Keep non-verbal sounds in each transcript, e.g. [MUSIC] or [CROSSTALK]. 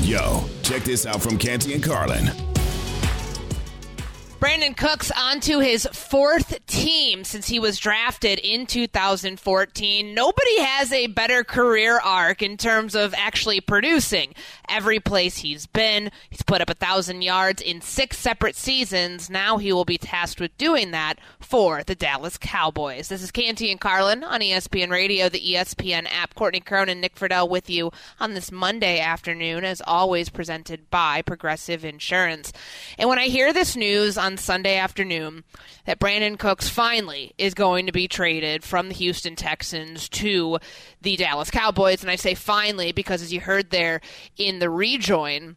Yo, check this out from Canty and Carlin. Brandin Cooks onto his fourth team since he was drafted in 2014. Nobody has a better career arc in terms of actually producing. Every place he's been, he's put up a thousand yards in six separate seasons. Now he will be tasked with doing that for the Dallas Cowboys. This is Canty and Carlin on ESPN Radio, the ESPN app. Courtney Cronin, and Nick Friedell with you on this Monday afternoon, as always presented by Progressive Insurance. And when I hear this news on Sunday afternoon that Brandin Cooks finally is going to be traded from the Houston Texans to the Dallas Cowboys. And I say finally because, as you heard there in the rejoin,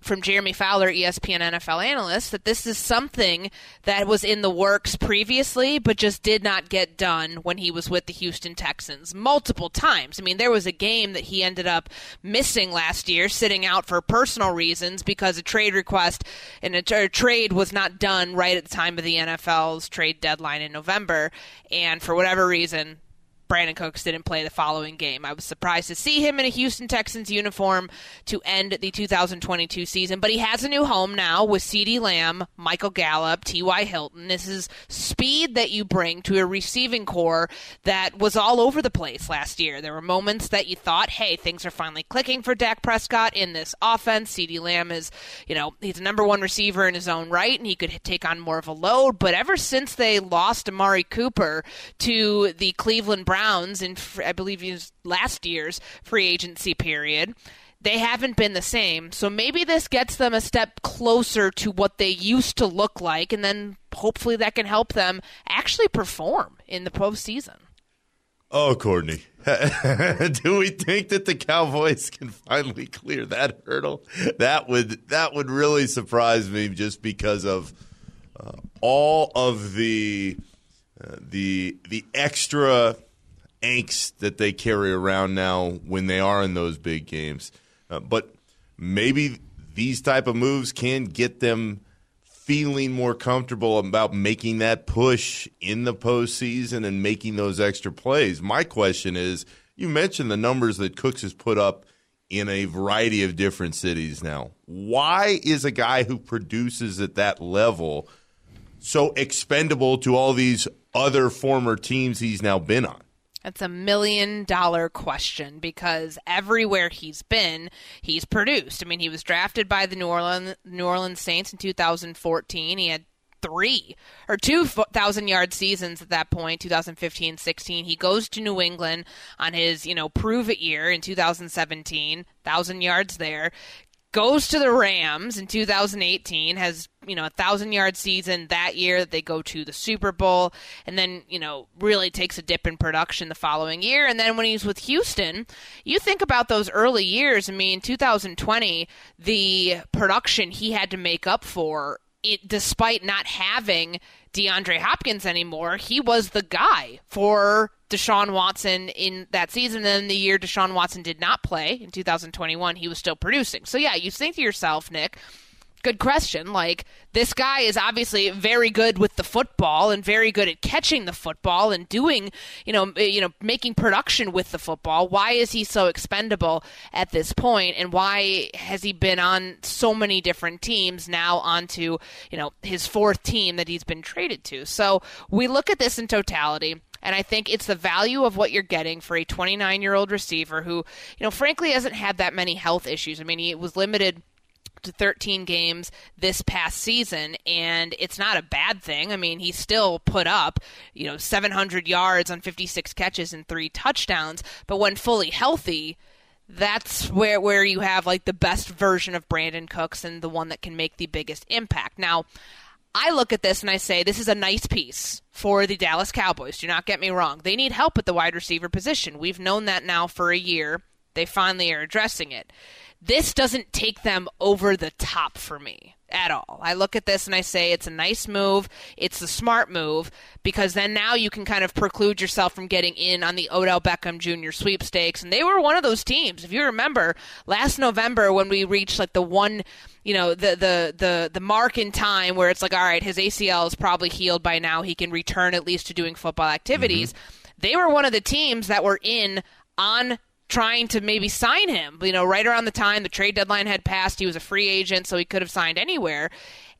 from Jeremy Fowler, ESPN NFL analyst, that this is something that was in the works previously, but just did not get done when he was with the Houston Texans multiple times. I mean, there was a game that he ended up missing last year, sitting out for personal reasons because a trade request and a, trade was not done right at the time of the NFL's trade deadline in November. And for whatever reason, Brandin Cooks didn't play the following game. I was surprised to see him in a Houston Texans uniform to end the 2022 season, but he has a new home now with CeeDee Lamb, Michael Gallup, T.Y. Hilton. This is speed that you bring to a receiving corps that was all over the place last year. There were moments that you thought, hey, things are finally clicking for Dak Prescott in this offense. CeeDee Lamb is, you know, he's a number one receiver in his own right, and he could take on more of a load. But ever since they lost Amari Cooper to the Cleveland Browns, Browns in, I believe, last year's free agency period. They haven't been the same. So maybe this gets them a step closer to what they used to look like, and then hopefully that can help them actually perform in the postseason. Oh, Courtney. [LAUGHS] Do we think that the Cowboys can finally clear that hurdle? That would that would really surprise me, just because of uh, all of the uh, the the extra angst that they carry around now when they are in those big games. Uh, but maybe these type of moves can get them feeling more comfortable about making that push in the postseason and making those extra plays. My question is, you mentioned the numbers that Cooks has put up in a variety of different cities now. Why is a guy who produces at that level so expendable to all these other former teams he's now been on? That's a million dollar question because everywhere he's been, he's produced. I mean, he was drafted by the New Orleans New Orleans Saints in 2014. He had three or two thousand yard seasons at that point 2015 16 he goes to new england on his you know prove it year in 2017 thousand yards there goes to the Rams in 2018, has, you know, a thousand yard season that year that they go to the Super Bowl, and then, you know, really takes a dip in production the following year. And then when he's with Houston, you think about those early years. I mean, 2020, the production he had to make up for it, despite not having DeAndre Hopkins anymore, he was the guy for Deshaun Watson in that season. And then the year Deshaun Watson did not play in 2021, he was still producing. So yeah, you think to yourself, Nick, good question. Like this guy is obviously very good with the football and very good at catching the football and doing, you know, eh, you know, making production with the football. Why is he so expendable at this point and why has he been on so many different teams now onto, you know, his fourth team that he's been traded to. So, we look at this in totality and I think it's the value of what you're getting for a 29 year old receiver who, you know, frankly hasn't had that many health issues. I mean, he was limited to 13 games this past season and it's not a bad thing. I mean, he still put up, you know, 700 yards on 56 catches and 3 touchdowns, but when fully healthy, that's where where you have like the best version of Brandin Cooks and the one that can make the biggest impact. Now, I look at this and I say this is a nice piece for the Dallas Cowboys. Do not get me wrong. They need help at the wide receiver position. We've known that now for a year They finally are addressing it. This doesn't take them over the top for me at all. I look at this and I say it's a nice move. It's a smart move because then now you can kind of preclude yourself from getting in on the Odell Beckham Jr. sweepstakes. And they were one of those teams. If you remember last November when we reached like the one you know the the the the mark in time where it's like all right his ACL is probably healed by now he can return at least to doing football activities mm-hmm. they were one of the teams that were in on trying to maybe sign him. You know, right around the time the trade deadline had passed, he was a free agent, so he could have signed anywhere.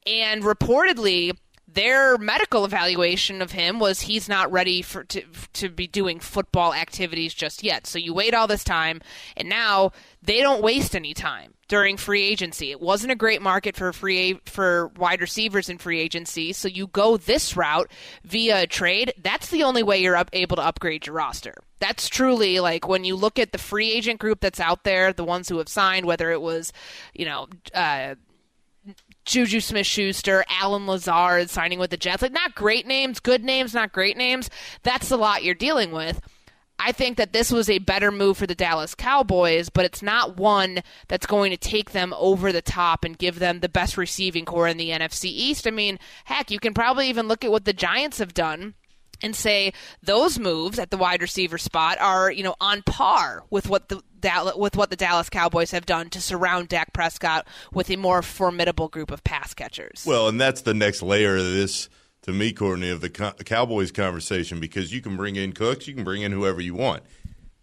And reportedly, their medical evaluation of him was he's not ready for to to be doing football activities just yet. So you wait all this time, and now they don't waste any time during free agency. It wasn't a great market for free for wide receivers in free agency, so you go this route via a trade. That's the only way you're up, able to upgrade your roster. That's truly like when you look at the free agent group that's out there, the ones who have signed, whether it was, you know, uh, Juju Smith Schuster, Allen Lazard signing with the Jets. Like, not great names, good names, not great names. That's the lot you're dealing with. I think that this was a better move for the Dallas Cowboys, but it's not one that's going to take them over the top and give them the best receiving corps in the NFC East. I mean, heck, you can probably even look at what the Giants have done and say those moves at the wide receiver spot are, you know, on par with what the with what the Dallas Cowboys have done to surround Dak Prescott with a more formidable group of pass catchers. Well, and that's the next layer of this to me, Courtney, of the Cowboys conversation because you can bring in Cooks, you can bring in whoever you want.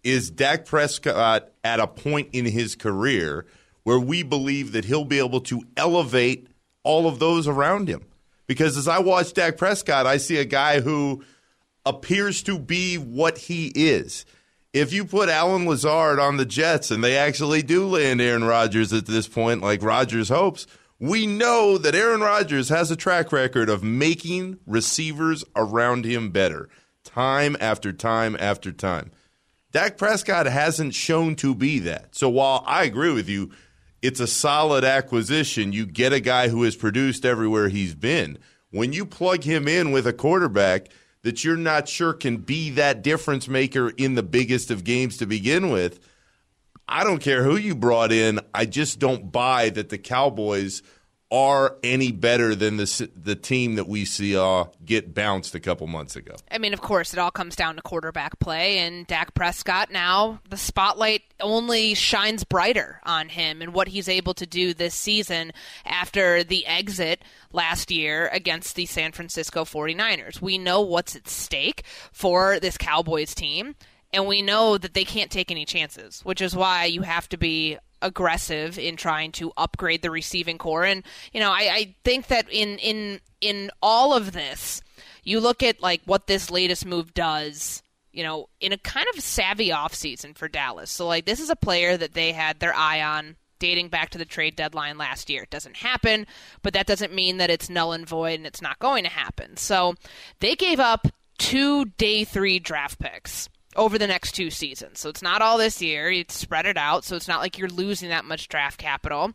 Is Dak Prescott at a point in his career where we believe that he'll be able to elevate all of those around him? Because as I watch Dak Prescott, I see a guy who – appears to be what he is. If you put Allen Lazard on the Jets and they actually do land Aaron Rodgers at this point, like Rodgers hopes, we know that Aaron Rodgers has a track record of making receivers around him better time after time after time. Dak Prescott hasn't shown to be that. So while I agree with you, it's a solid acquisition. You get a guy who has produced everywhere he's been. When you plug him in with a quarterback – that you're not sure can be that difference maker in the biggest of games to begin with. I don't care who you brought in. I just don't buy that the Cowboys are any better than the the team that we saw uh, get bounced a couple months ago. I mean, of course, it all comes down to quarterback play, and Dak Prescott now the spotlight only shines brighter on him and what he's able to do this season after the exit last year against the San Francisco 49ers. We know what's at stake for this Cowboys team and we know that they can't take any chances, which is why you have to be aggressive in trying to upgrade the receiving corps. And you know, I, I think that in in in all of this, you look at like what this latest move does. You know, in a kind of savvy offseason for Dallas. So like this is a player that they had their eye on dating back to the trade deadline last year. It doesn't happen, but that doesn't mean that it's null and void and it's not going to happen. So they gave up two day three draft picks over the next two seasons. So it's not all this year. It's spread it out. So it's not like you're losing that much draft capital.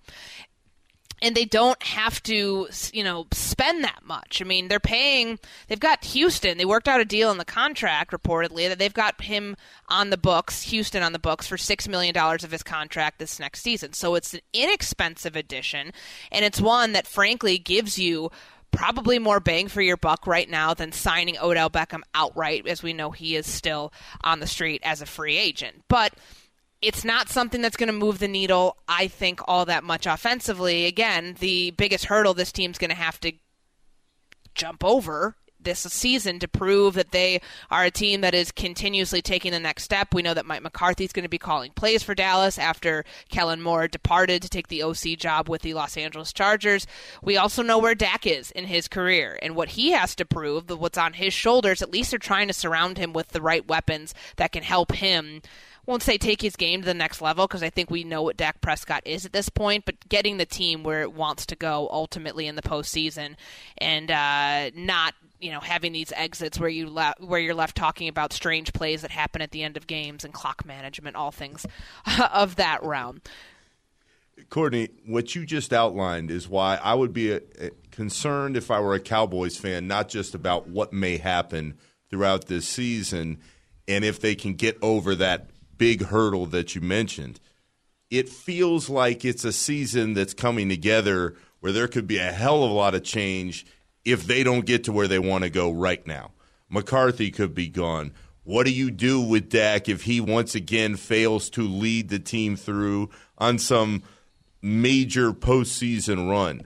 And they don't have to, you know, spend that much. I mean, they're paying. They've got Houston. They worked out a deal in the contract, reportedly, that they've got him on the books, Houston on the books, for six million dollars of his contract this next season. So it's an inexpensive addition, and it's one that, frankly, gives you probably more bang for your buck right now than signing Odell Beckham outright, as we know he is still on the street as a free agent. But it's not something that's going to move the needle, I think, all that much offensively. Again, the biggest hurdle this team's going to have to jump over this season to prove that they are a team that is continuously taking the next step. We know that Mike McCarthy is going to be calling plays for Dallas after Kellen Moore departed to take the OC job with the Los Angeles Chargers. We also know where Dak is in his career and what he has to prove, what's on his shoulders. At least they're trying to surround him with the right weapons that can help him won't say take his game to the next level because I think we know what Dak Prescott is at this point, but getting the team where it wants to go ultimately in the postseason and uh, not you know having these exits where you le- where you're left talking about strange plays that happen at the end of games and clock management, all things [LAUGHS] of that realm. Courtney, what you just outlined is why I would be a, uh, a concerned if I were a Cowboys fan, not just about what may happen throughout this season and if they can get over that big hurdle that you mentioned. It feels like it's a season that's coming together where there could be a hell of a lot of change if they don't get to where they want to go right now. McCarthy could be gone. What do you do with Dak if he once again fails to lead the team through on some major postseason run?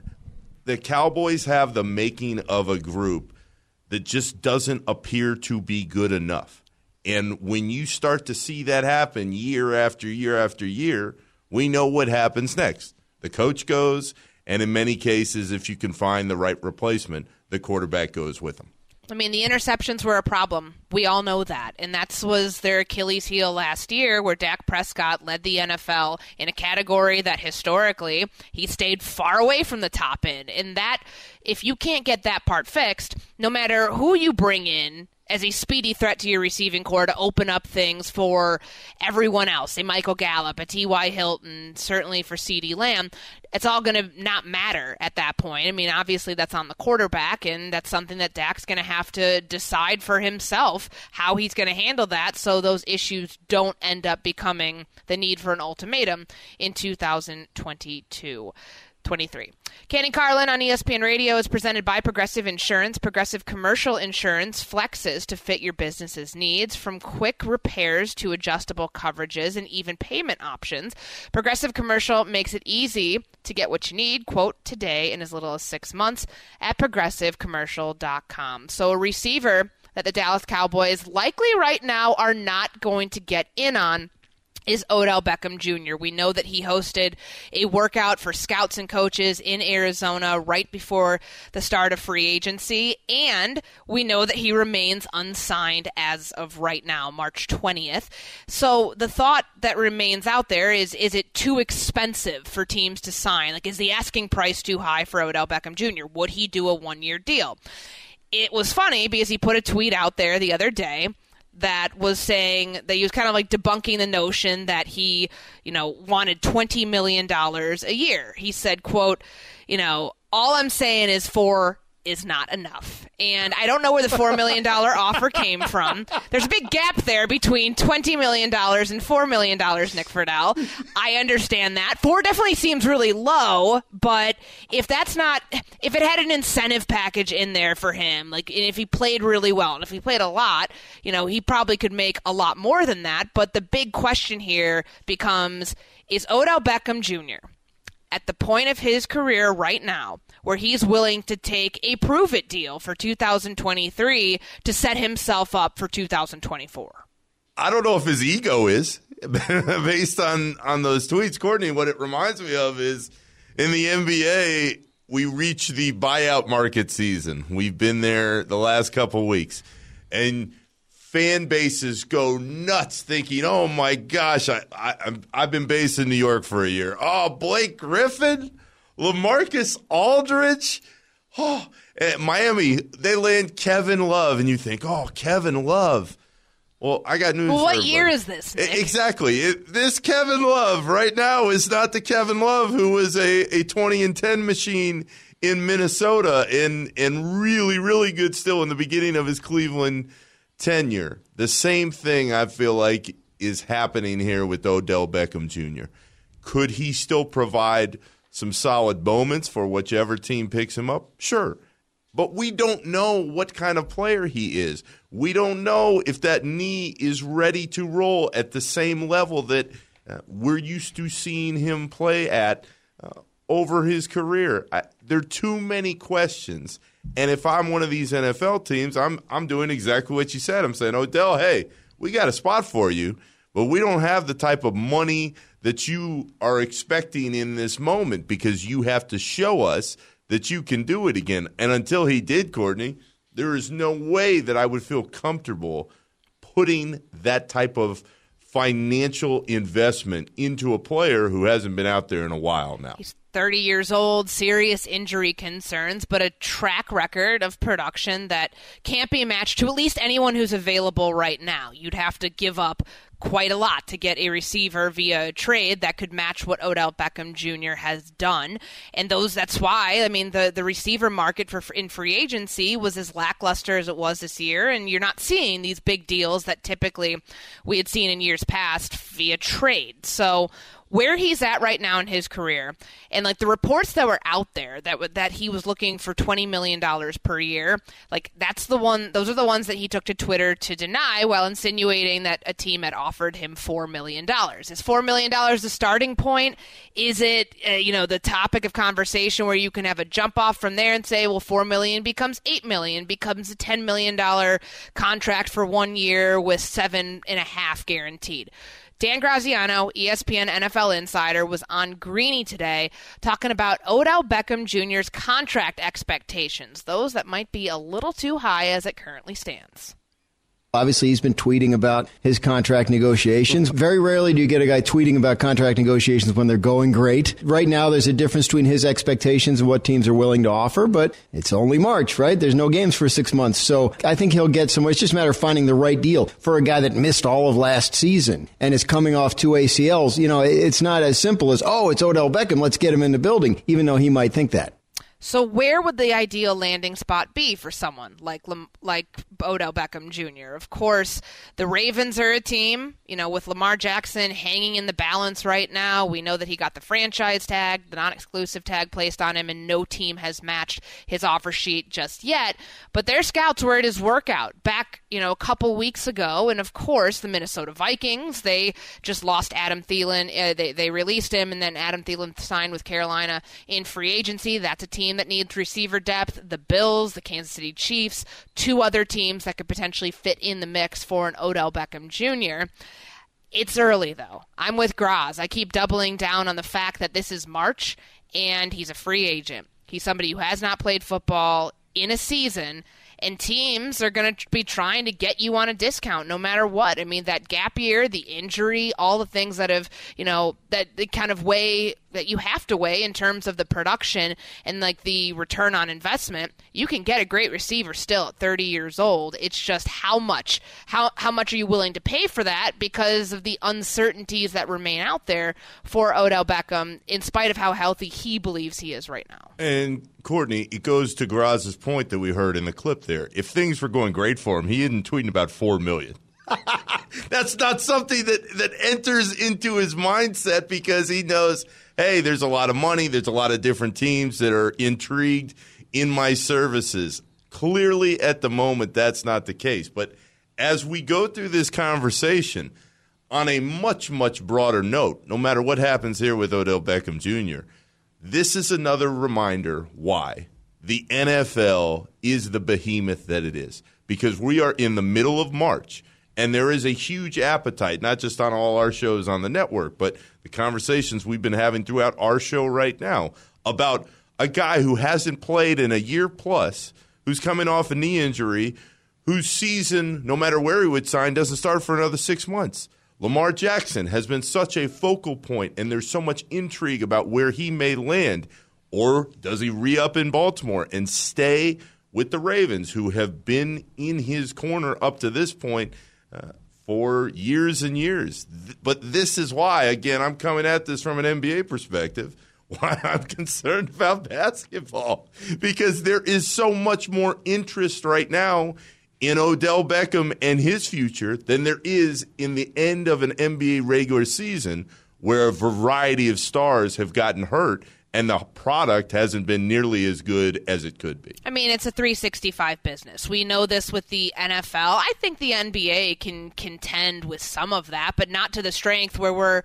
The Cowboys have the making of a group that just doesn't appear to be good enough. And when you start to see that happen year after year after year, we know what happens next. The coach goes, and in many cases, if you can find the right replacement, the quarterback goes with them. I mean, the interceptions were a problem. We all know that. And that was their Achilles heel last year, where Dak Prescott led the NFL in a category that historically he stayed far away from the top end. And that, if you can't get that part fixed, no matter who you bring in, as a speedy threat to your receiving corps to open up things for everyone else. Say Michael Gallup, a T.Y. Hilton, certainly for CeeDee Lamb. It's all going to not matter at that point. I mean, obviously that's on the quarterback, and that's something that Dak's going to have to decide for himself how he's going to handle that so those issues don't end up becoming the need for an ultimatum in 2022. 23. Canty Carlin on ESPN Radio is presented by Progressive Insurance. Progressive Commercial Insurance flexes to fit your business's needs from quick repairs to adjustable coverages and even payment options. Progressive Commercial makes it easy to get what you need, quote, today in as little as six months at progressivecommercial.com. So a receiver that the Dallas Cowboys likely right now are not going to get in on is Odell Beckham Jr. We know that he hosted a workout for scouts and coaches in Arizona right before the start of free agency, and we know that he remains unsigned as of right now, March 20th. So the thought that remains out there is is it too expensive for teams to sign? Like, is the asking price too high for Odell Beckham Jr.? Would he do a one year deal? It was funny because he put a tweet out there the other day that was saying that he was kind of like debunking the notion that he, you know, wanted twenty million dollars a year. He said, "quote, you know, all I'm saying is for is not enough. And I don't know where the $4 million offer came from. There's a big gap there between $20 million and $4 million, Nick Friedell. I understand that. Four definitely seems really low, but if that's not, if it had an incentive package in there for him, like if he played really well and if he played a lot, you know, he probably could make a lot more than that. But the big question here becomes is Odell Beckham Jr. at the point of his career right now where he's willing to take a prove it deal for 2023 to set himself up for 2024. I don't know if his ego is [LAUGHS] based on on those tweets, Courtney. What it reminds me of is in the NBA, we reach the buyout market season. We've been there the last couple weeks, and fan bases go nuts, thinking, "Oh my gosh, I, I I've been based in New York for a year. Oh, Blake Griffin." Lamarcus Aldridge. Oh, Miami, they land Kevin Love, and you think, oh, Kevin Love. Well, I got news. Well, what year is this? Nick? Exactly. It, this Kevin Love right now is not the Kevin Love who was a, a 20 and 10 machine in Minnesota and, and really, really good still in the beginning of his Cleveland tenure. The same thing I feel like is happening here with Odell Beckham Jr. Could he still provide – some solid moments for whichever team picks him up? Sure. But we don't know what kind of player he is. We don't know if that knee is ready to roll at the same level that uh, we're used to seeing him play at uh, over his career. I, there are too many questions. And if I'm one of these NFL teams, I'm I'm doing exactly what you said. I'm saying, Odell, hey, we got a spot for you, but we don't have the type of money that you are expecting in this moment because you have to show us that you can do it again. And until he did, Courtney, there is no way that I would feel comfortable putting that type of financial investment into a player who hasn't been out there in a while now. He's 30 years old, serious injury concerns, but a track record of production that can't be matched to at least anyone who's available right now. You'd have to give up quite a lot to get a receiver via a trade that could match what Odell Beckham Jr. has done. And those that's why I mean the the receiver market for in free agency was as lackluster as it was this year and you're not seeing these big deals that typically we had seen in years past via trade. So where he's at right now in his career and like the reports that were out there that that he was looking for 20 million dollars per year like that's the one those are the ones that he took to Twitter to deny while insinuating that a team had offered him 4 million dollars. Is 4 million dollars the starting point? Is it uh, you know the topic of conversation where you can have a jump off from there and say well 4 million becomes 8 million becomes a 10 million dollar contract for one year with seven and a half guaranteed Dan Graziano, ESPN NFL insider, was on Greeny today talking about Odell Beckham Jr.'s contract expectations, those that might be a little too high as it currently stands. Obviously, he's been tweeting about his contract negotiations. Very rarely do you get a guy tweeting about contract negotiations when they're going great. Right now, there's a difference between his expectations and what teams are willing to offer, but it's only March, right? There's no games for six months. So I think he'll get somewhere. It's just a matter of finding the right deal for a guy that missed all of last season and is coming off two ACLs. You know, it's not as simple as, oh, it's Odell Beckham. Let's get him in the building, even though he might think that. So where would the ideal landing spot be for someone like like Odell Beckham Jr.? Of course, the Ravens are a team, you know, with Lamar Jackson hanging in the balance right now. We know that he got the franchise tag, the non-exclusive tag placed on him and no team has matched his offer sheet just yet, but their scouts were at his workout back, you know, a couple weeks ago and of course, the Minnesota Vikings, they just lost Adam Thielen. Uh, they they released him and then Adam Thielen signed with Carolina in free agency. That's a team that needs receiver depth, the Bills, the Kansas City Chiefs, two other teams that could potentially fit in the mix for an Odell Beckham Jr. It's early though. I'm with Graz. I keep doubling down on the fact that this is March and he's a free agent. He's somebody who has not played football in a season and teams are going to be trying to get you on a discount no matter what. I mean, that gap year, the injury, all the things that have, you know, that kind of weigh that you have to weigh in terms of the production and like the return on investment. You can get a great receiver still at 30 years old. It's just how much how how much are you willing to pay for that because of the uncertainties that remain out there for Odell Beckham in spite of how healthy he believes he is right now. And Courtney, it goes to Graz's point that we heard in the clip there. If things were going great for him, he isn't tweeting about 4 million. [LAUGHS] That's not something that, that enters into his mindset because he knows, hey, there's a lot of money, there's a lot of different teams that are intrigued in my services. Clearly, at the moment, that's not the case. But as we go through this conversation, on a much, much broader note, no matter what happens here with Odell Beckham Jr., this is another reminder why the NFL is the behemoth that it is because we are in the middle of March and there is a huge appetite, not just on all our shows on the network, but the conversations we've been having throughout our show right now about a guy who hasn't played in a year plus, who's coming off a knee injury, whose season, no matter where he would sign, doesn't start for another six months. Lamar Jackson has been such a focal point, and there's so much intrigue about where he may land. Or does he re up in Baltimore and stay with the Ravens, who have been in his corner up to this point for years and years? But this is why, again, I'm coming at this from an NBA perspective, [LAUGHS] why I'm concerned about basketball. Because there is so much more interest right now in Odell Beckham and his future than there is in the end of an NBA regular season where a variety of stars have gotten hurt and the product hasn't been nearly as good as it could be. I mean, it's a 365 business. We know this with the NFL. I think the NBA can contend with some of that, but not to the strength where we're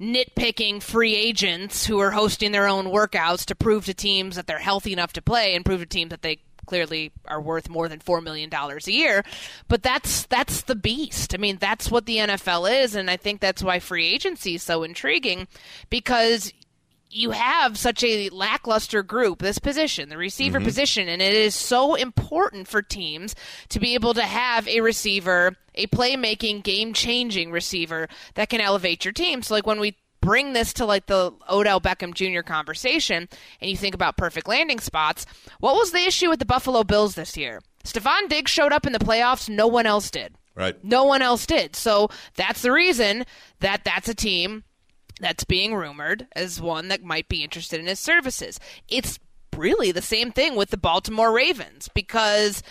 nitpicking free agents who are hosting their own workouts to prove to teams that they're healthy enough to play and prove to teams that they clearly are worth more than four million dollars a year. But that's that's the beast. I mean, that's what the NFL is, and I think that's why free agency is so intriguing because you have such a lackluster group, this position, the receiver mm-hmm. position, and it is so important for teams to be able to have a receiver, a playmaking, game changing receiver that can elevate your team. So, like when we bring this to like the Odell Beckham Jr. conversation and you think about perfect landing spots, what was the issue with the Buffalo Bills this year? Stefon Diggs showed up in the playoffs, no one else did. Right. No one else did. So that's the reason that that's a team that's being rumored as one that might be interested in his services. It's really the same thing with the Baltimore Ravens because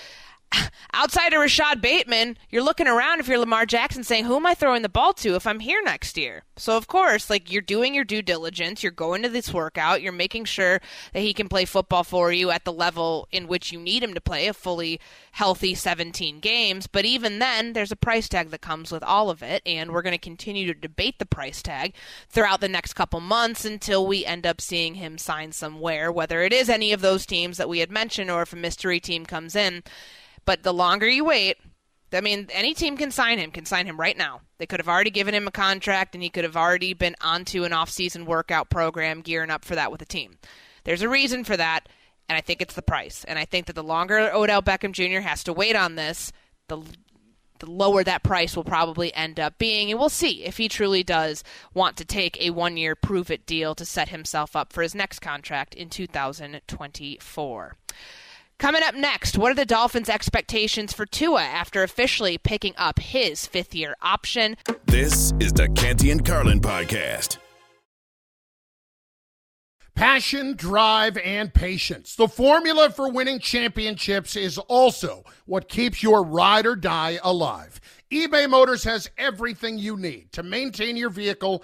outside of Rashod Bateman, you're looking around if you're Lamar Jackson saying, Who am I throwing the ball to if I'm here next year? So, of course, like you're doing your due diligence, you're going to this workout, you're making sure that he can play football for you at the level in which you need him to play a fully healthy 17 games. But even then, there's a price tag that comes with all of it, and we're going to continue to debate the price tag throughout the next couple months until we end up seeing him sign somewhere, whether it is any of those teams that we had mentioned or if a mystery team comes in. But the longer you wait, I mean, any team can sign him, can sign him right now. They could have already given him a contract and he could have already been onto an off-season workout program gearing up for that with the team. There's a reason for that, and I think it's the price. And I think that the longer Odell Beckham Jr. has to wait on this, the the lower that price will probably end up being. And we'll see if he truly does want to take a one year prove it deal to set himself up for his next contract in 2024. Coming up next, what are the Dolphins' expectations for Tua after officially picking up his fifth year option? This is the Canty and Carlin podcast. Passion, drive, and patience. The formula for winning championships is also what keeps your ride or die alive. eBay Motors has everything you need to maintain your vehicle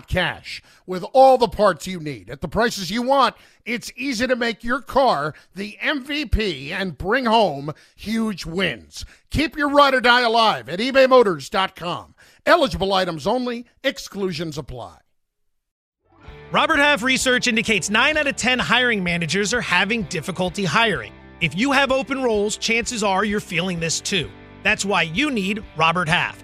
cash. With all the parts you need at the prices you want, it's easy to make your car the MVP and bring home huge wins. Keep your ride or die alive at ebaymotors.com. Eligible items only, exclusions apply. Robert Half research indicates 9 out of 10 hiring managers are having difficulty hiring. If you have open roles, chances are you're feeling this too. That's why you need Robert Half.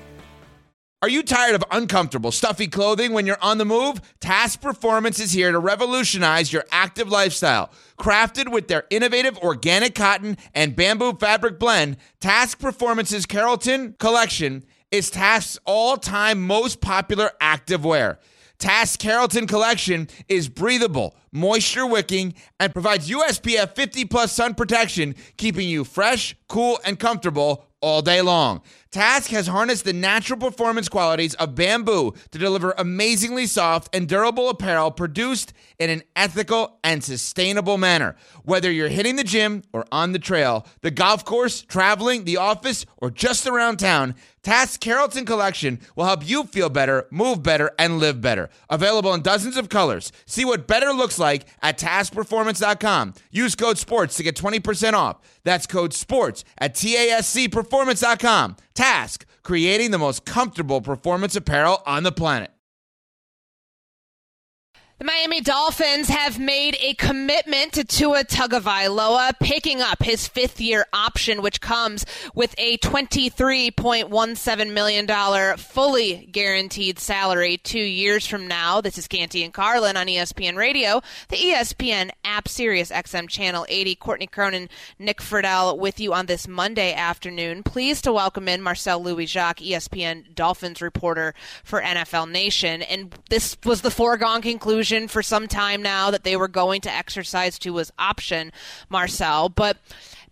Are you tired of uncomfortable, stuffy clothing when you're on the move? Tasc Performance is here to revolutionize your active lifestyle. Crafted with their innovative organic cotton and bamboo fabric blend, Tasc Performance's Carrollton collection is Tasc's all time most popular active wear. Tasc Carrollton collection is breathable, moisture wicking, and provides USPF 50 plus sun protection, keeping you fresh, cool, and comfortable all day long. Tasc has harnessed the natural performance qualities of bamboo to deliver amazingly soft and durable apparel produced in an ethical and sustainable manner. Whether you're hitting the gym or on the trail, the golf course, traveling, the office, or just around town, Tasc Carrollton Collection will help you feel better, move better, and live better. Available in dozens of colors. See what better looks like at taskperformance.com. Use code SPORTS to get 20% off. That's code SPORTS at TASCperformance.com. Tasc, creating the most comfortable performance apparel on the planet. The Miami Dolphins have made a commitment to Tua Tagovailoa, picking up his fifth-year option, which comes with a $23.17 million fully guaranteed salary two years from now. This is Canty and Carlin on ESPN Radio, the ESPN app, Sirius XM Channel 80. Courtney Cronin, Nick Friedell with you on this Monday afternoon. Pleased to welcome in Marcel Louis-Jacques, ESPN Dolphins reporter for NFL Nation. And this was the foregone conclusion for some time now that they were going to exercise Tua's option, Marcel. But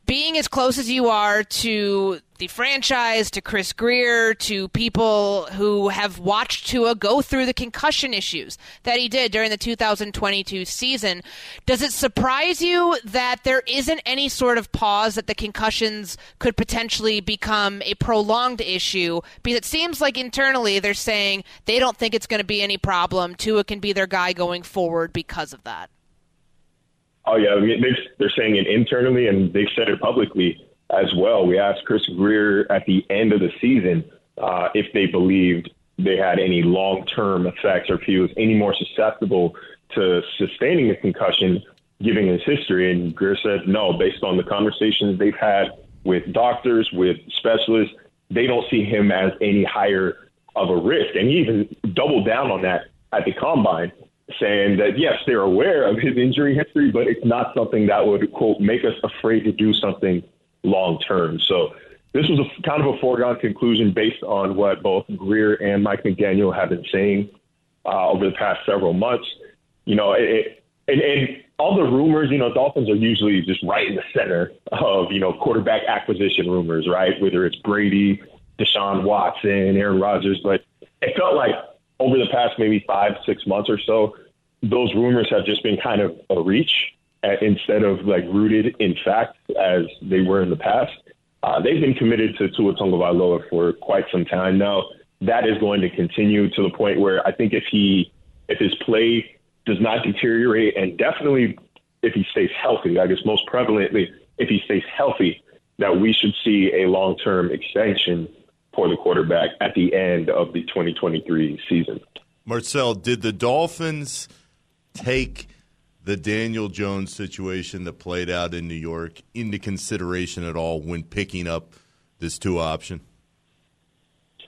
being as close as you are to the franchise, to Chris Grier, to people who have watched Tua go through the concussion issues that he did during the 2022 season, does it surprise you that there isn't any sort of pause that the concussions could potentially become a prolonged issue? Because it seems like internally they're saying they don't think it's going to be any problem. Tua can be their guy going forward because of that. Oh yeah, I mean, they're saying it internally, and they've said it publicly as well. We asked Chris Grier at the end of the season uh, if they believed they had any long-term effects or if he was any more susceptible to sustaining a concussion, given his history. And Grier said no, based on the conversations they've had with doctors, with specialists, they don't see him as any higher of a risk. And he even doubled down on that at the combine, saying that yes, they're aware of his injury history, but it's not something that would quote make us afraid to do something long term. So this was a kind of a foregone conclusion based on what both Grier and Mike McDaniel have been saying uh, over the past several months. You know, it, and, and all the rumors, you know, Dolphins are usually just right in the center of, you know, quarterback acquisition rumors, right? Whether it's Brady, Deshaun Watson, Aaron Rodgers, but it felt like over the past maybe five, six months or so, those rumors have just been kind of a reach uh, instead of like rooted in fact as they were in the past. Uh, they've been committed to Tua Tagovailoa for quite some time now. That is going to continue to the point where I think if he, if his play does not deteriorate, and definitely if he stays healthy, I guess most prevalently if he stays healthy, that we should see a long-term extension for the quarterback at the end of the 2023 season. Marcel, did the Dolphins take the Daniel Jones situation that played out in New York into consideration at all when picking up this Tua option?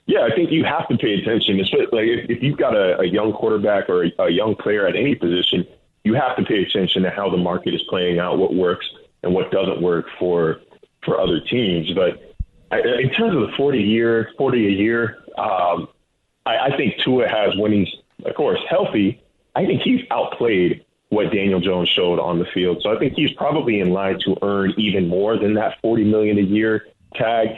Yeah, I think you have to pay attention. Like if, if you've got a, a young quarterback or a, a young player at any position, you have to pay attention to how the market is playing out, what works and what doesn't work for for other teams. But in terms of the forty year, forty a year, um, I, I think Tua has when he's of course healthy. I think he's outplayed what Daniel Jones showed on the field. So I think he's probably in line to earn even more than that 40 million a year tag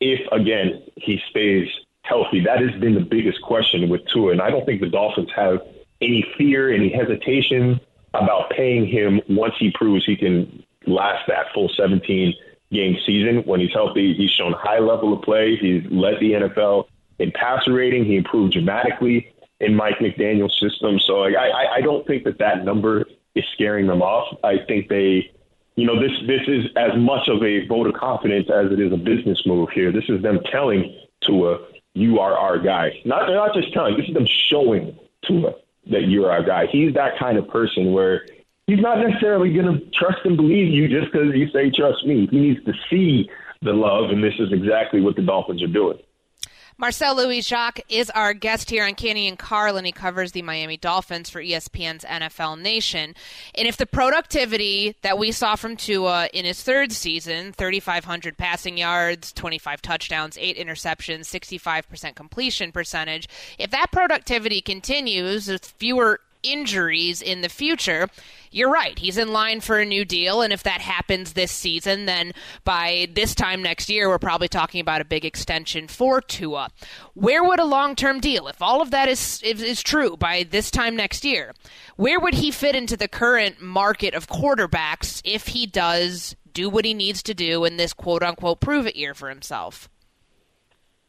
if again he stays healthy. That has been the biggest question with Tua, and I don't think the Dolphins have any fear, any hesitation about paying him once he proves he can last that full 17 game season. When he's healthy, he's shown high level of play. He's led the NFL in passer rating. He improved dramatically in Mike McDaniel's system. So I, I don't think that that number is scaring them off. I think they, you know, this this is as much of a vote of confidence as it is a business move here. This is them telling Tua, you are our guy. Not they're not just telling. This is them showing Tua that you're our guy. He's that kind of person where he's not necessarily going to trust and believe you just because you say trust me. He needs to see the love, and this is exactly what the Dolphins are doing. Marcel Louis Jacques is our guest here on Canty and Carlin. He covers the Miami Dolphins for ESPN's NFL Nation. And if the productivity that we saw from Tua in his third season 3,500 passing yards, 25 touchdowns, 8 interceptions, 65% completion percentage if that productivity continues with fewer injuries in the future, you're right. He's in line for a new deal. And if that happens this season, then by this time next year, we're probably talking about a big extension for Tua. Where would a long term deal, if all of that is, is, is true by this time next year, where would he fit into the current market of quarterbacks if he does do what he needs to do in this quote unquote prove it year for himself?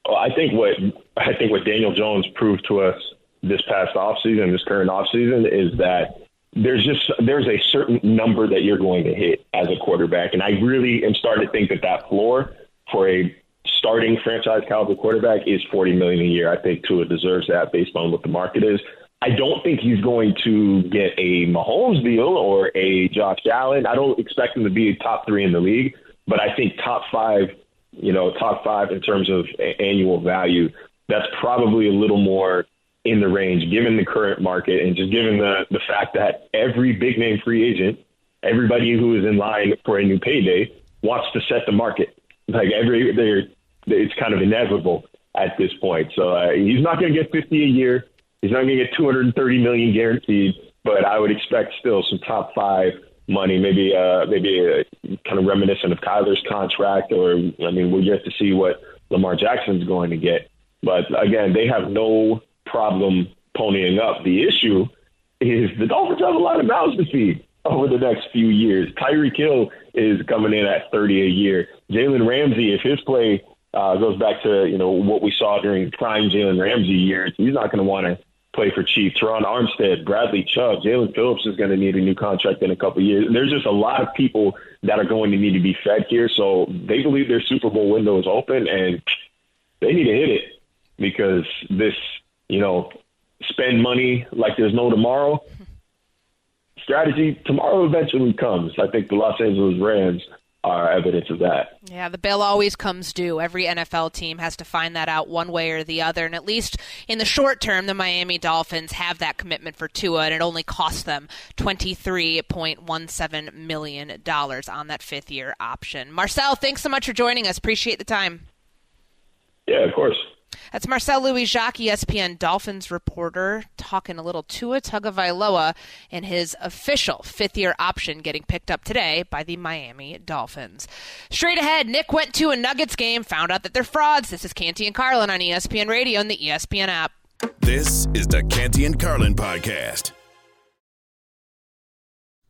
Well, I think what I think what Daniel Jones proved to us this past offseason, this current offseason, is that there's just there's a certain number that you're going to hit as a quarterback, and I really am starting to think that that floor for a starting franchise caliber quarterback is 40 million a year. I think Tua deserves that based on what the market is. I don't think he's going to get a Mahomes deal or a Josh Allen. I don't expect him to be top three in the league, but I think top five, you know, top five in terms of annual value. That's probably a little more in the range, given the current market and just given the, the fact that every big name free agent, everybody who is in line for a new payday wants to set the market. Like every, they're, it's kind of inevitable at this point. So uh, he's not going to get 50 a year. He's not going to get 230 million guaranteed, but I would expect still some top five money, maybe uh, maybe a, kind of reminiscent of Kyler's contract, or I mean, we'll get to see what Lamar Jackson's going to get. But again, they have no problem ponying up. The issue is the Dolphins have a lot of mouths to feed over the next few years. Tyreek Hill is coming in at 30 a year. Jalen Ramsey, if his play uh, goes back to you know what we saw during prime Jalen Ramsey years, he's not going to want to play for cheap. Terron Armstead, Bradley Chubb, Jaelan Phillips is going to need a new contract in a couple years. There's just a lot of people that are going to need to be fed here. So they believe their Super Bowl window is open, and they need to hit it because this, you know, spend money like there's no tomorrow strategy tomorrow eventually comes. I think the Los Angeles Rams are evidence of that. Yeah, the bill always comes due. Every NFL team has to find that out one way or the other. And at least in the short term, the Miami Dolphins have that commitment for Tua, and it only cost them $23.17 million on that fifth year option. Marcel, thanks so much for joining us. Appreciate the time. Yeah, of course. That's Marcel Louis Jacques, ESPN Dolphins reporter, talking a little to Tua Tagovailoa and his official fifth-year option getting picked up today by the Miami Dolphins. Straight ahead, Nick went to a Nuggets game, found out that they're frauds. This is Canty and Carlin on ESPN Radio and the ESPN app. This is the Canty and Carlin podcast.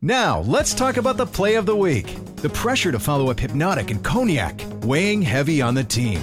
Now, let's talk about the play of the week. The pressure to follow up Hpnotiq and Cognac, weighing heavy on the team.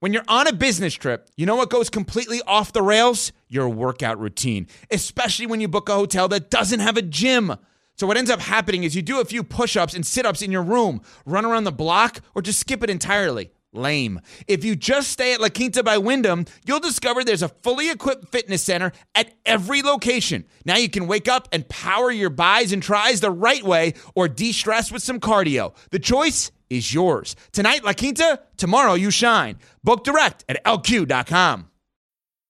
When you're on a business trip, you know what goes completely off the rails? Your workout routine, especially when you book a hotel that doesn't have a gym. So, what ends up happening is you do a few push ups and sit ups in your room, run around the block, or just skip it entirely. Lame. If you just stay at La Quinta by Wyndham, you'll discover there's a fully equipped fitness center at every location. Now you can wake up and power your buys and tries the right way or de stress with some cardio. The choice is yours. Tonight, La Quinta, tomorrow, you shine. Book direct at lq.com.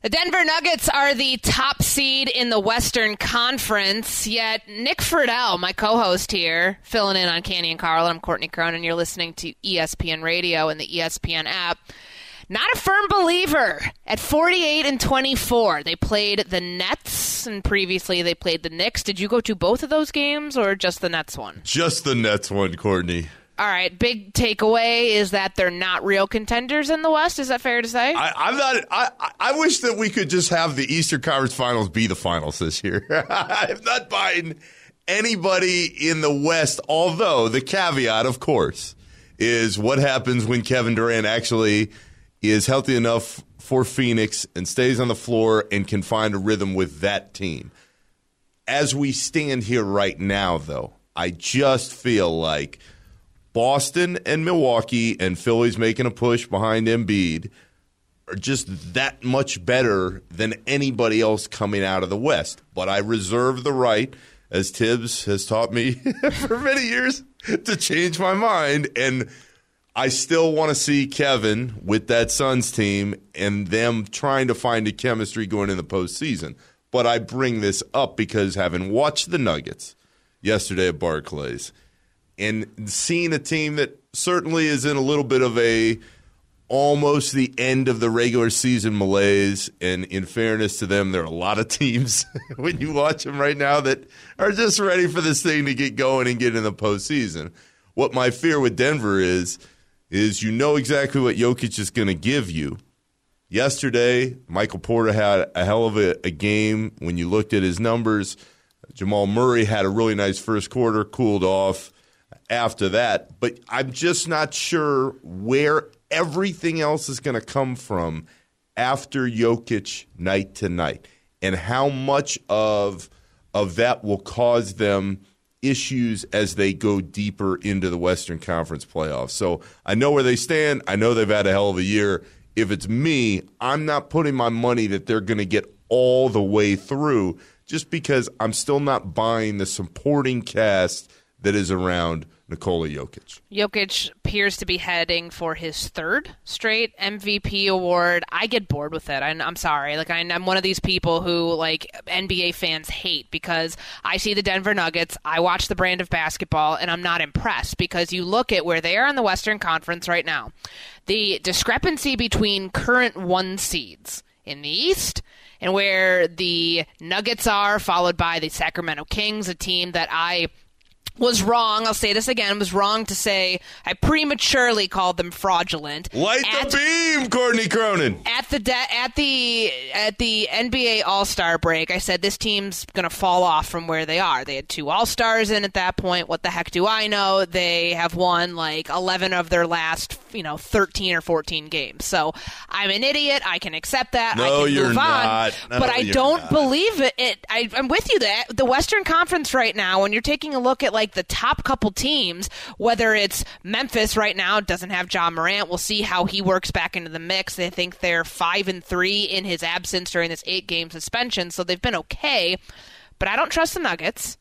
The Denver Nuggets are the top seed in the Western Conference, yet Nick Friedell, my co-host here, filling in on Canty and Carl, I'm Courtney Cronin. You're listening to ESPN Radio and the ESPN app. Not a firm believer at 48 and 24. They played the Nets, and previously they played the Knicks. Did you go to both of those games, or just the Nets one? Just the Nets one, Courtney. All right, big takeaway is that they're not real contenders in the West. Is that fair to say? I, am not. I, I wish that we could just have the Eastern Conference Finals be the finals this year. [LAUGHS] I'm not buying anybody in the West. Although the caveat, of course, is what happens when Kevin Durant actually is healthy enough for Phoenix and stays on the floor and can find a rhythm with that team. As we stand here right now, though, I just feel like Boston and Milwaukee and Philly's making a push behind Embiid are just that much better than anybody else coming out of the West. But I reserve the right, as Thibs has taught me [LAUGHS] for many years, to change my mind. And I still want to see Kevin with that Suns team and them trying to find a chemistry going in the postseason. But I bring this up because having watched the Nuggets yesterday at Barclays – and seeing a team that certainly is in a little bit of a almost the end of the regular season malaise. And in fairness to them, there are a lot of [LAUGHS] teams when you watch them right now that are just ready for this thing to get going and get in the postseason. What my fear with Denver is, is you know exactly what Jokic is going to give you. Yesterday, Michael Porter had a hell of a, a game when you looked at his numbers. Jamal Murray had a really nice first quarter, cooled off after that. But I'm just not sure where everything else is going to come from after Jokic night to night and how much of of that will cause them issues as they go deeper into the Western Conference playoffs. So I know where they stand. I know they've had a hell of a year. If it's me, I'm not putting my money that they're going to get all the way through, just because I'm still not buying the supporting cast that is around Nikola Jokic. Jokic appears to be heading for his third straight MVP award. I get bored with it. I'm, I'm sorry. Like I, I'm one of these people who like NBA fans hate because I see the Denver Nuggets, I watch the brand of basketball, and I'm not impressed because you look at where they are in the Western Conference right now. The discrepancy between current one seeds in the East and where the Nuggets are, followed by the Sacramento Kings, a team that I was wrong. I'll say this again. Was wrong to say I prematurely called them fraudulent. Light At- the beam, Courtney Cronin. at the de- at the at the NBA All Star break, I said this team's going to fall off from where they are. They had two All Stars in at that point. What the heck do I know? They have won like eleven of their last, you know, thirteen or fourteen games. So I'm an idiot. I can accept that. I No, can you're move not. on. No, but I don't not. believe it. it I, I'm with you. That the Western Conference right now, when you're taking a look at like the top couple teams, whether it's Memphis right now doesn't have Ja Morant. We'll see how he works back into the mix. They think they're five and three in his absence during this eight game suspension, so they've been okay. But I don't trust the Nuggets.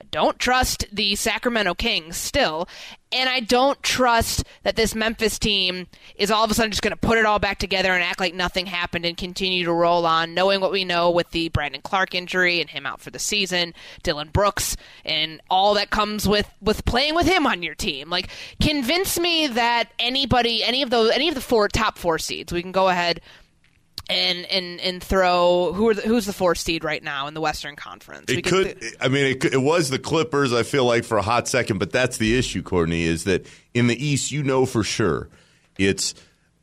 I don't trust the Sacramento Kings still, and I don't trust that this Memphis team is all of a sudden just going to put it all back together and act like nothing happened and continue to roll on, knowing what we know with the Brandon Clarke injury and him out for the season, Dillon Brooks, and all that comes with with playing with him on your team. Like, convince me that anybody, any of those, any of the four top four seeds, we can go ahead and and and throw who are the, who's the four seed right now in the Western Conference. We It could. th- I mean, it, it was the Clippers. I feel like for a hot second, but that's the issue, Courtney. Is that in the East, you know for sure, it's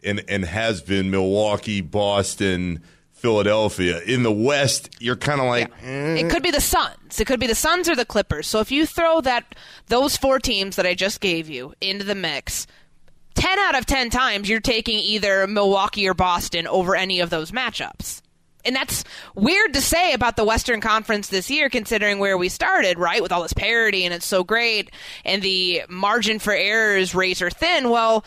and and has been Milwaukee, Boston, Philadelphia. In the West, you're kind of like, eh. It could be the Suns. It could be the Suns or the Clippers. So if you throw that those four teams that I just gave you into the mix, 10 out of 10 times you're taking either Milwaukee or Boston over any of those matchups. And that's weird to say about the Western Conference this year, considering where we started, right? With all this parity and it's so great, and the margin for error is razor thin. Well,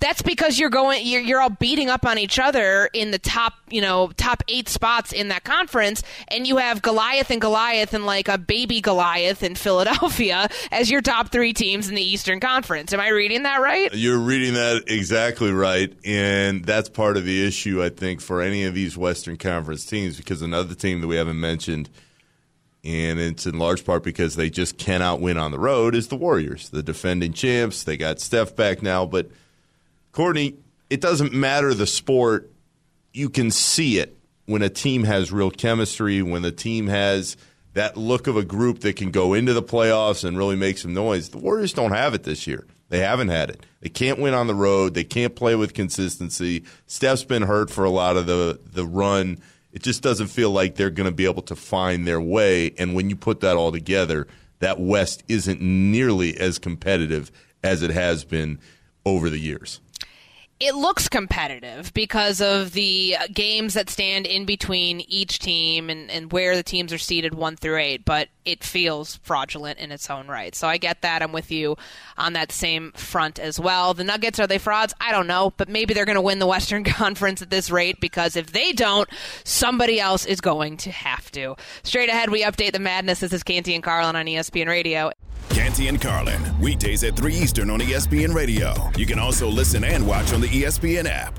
that's because you're going, you're, you're all beating up on each other in the top, you know, top eight spots in that conference, and you have Goliath and Goliath and like a baby Goliath in [LAUGHS] Philadelphia as your top three teams in the Eastern Conference. Am I reading that right? You're reading that exactly right, and that's part of the issue I think for any of these Western Conference teams. Because another team that we haven't mentioned, and it's in large part because they just cannot win on the road, is the Warriors, the defending champs. They got Steph back now, but Courtney, it doesn't matter the sport. You can see it when a team has real chemistry, when the team has that look of a group that can go into the playoffs and really make some noise. The Warriors don't have it this year. They haven't had it. They can't win on the road. They can't play with consistency. Steph's been hurt for a lot of the the run. It just doesn't feel like they're going to be able to find their way. And when you put that all together, that West isn't nearly as competitive as it has been over the years. It looks competitive because of the games that stand in between each team and, and where the teams are seated one through eight, but it feels fraudulent in its own right. So I get that. I'm with you on that same front as well. The Nuggets, are they frauds? I don't know, but maybe they're going to win the Western [LAUGHS] Conference at this rate because if they don't, somebody else is going to have to. Straight ahead, we update the madness. This is Canty and Carlin on ESPN Radio. Canty and Carlin, weekdays at 3 Eastern on ESPN Radio. You can also listen and watch on the ESPN app.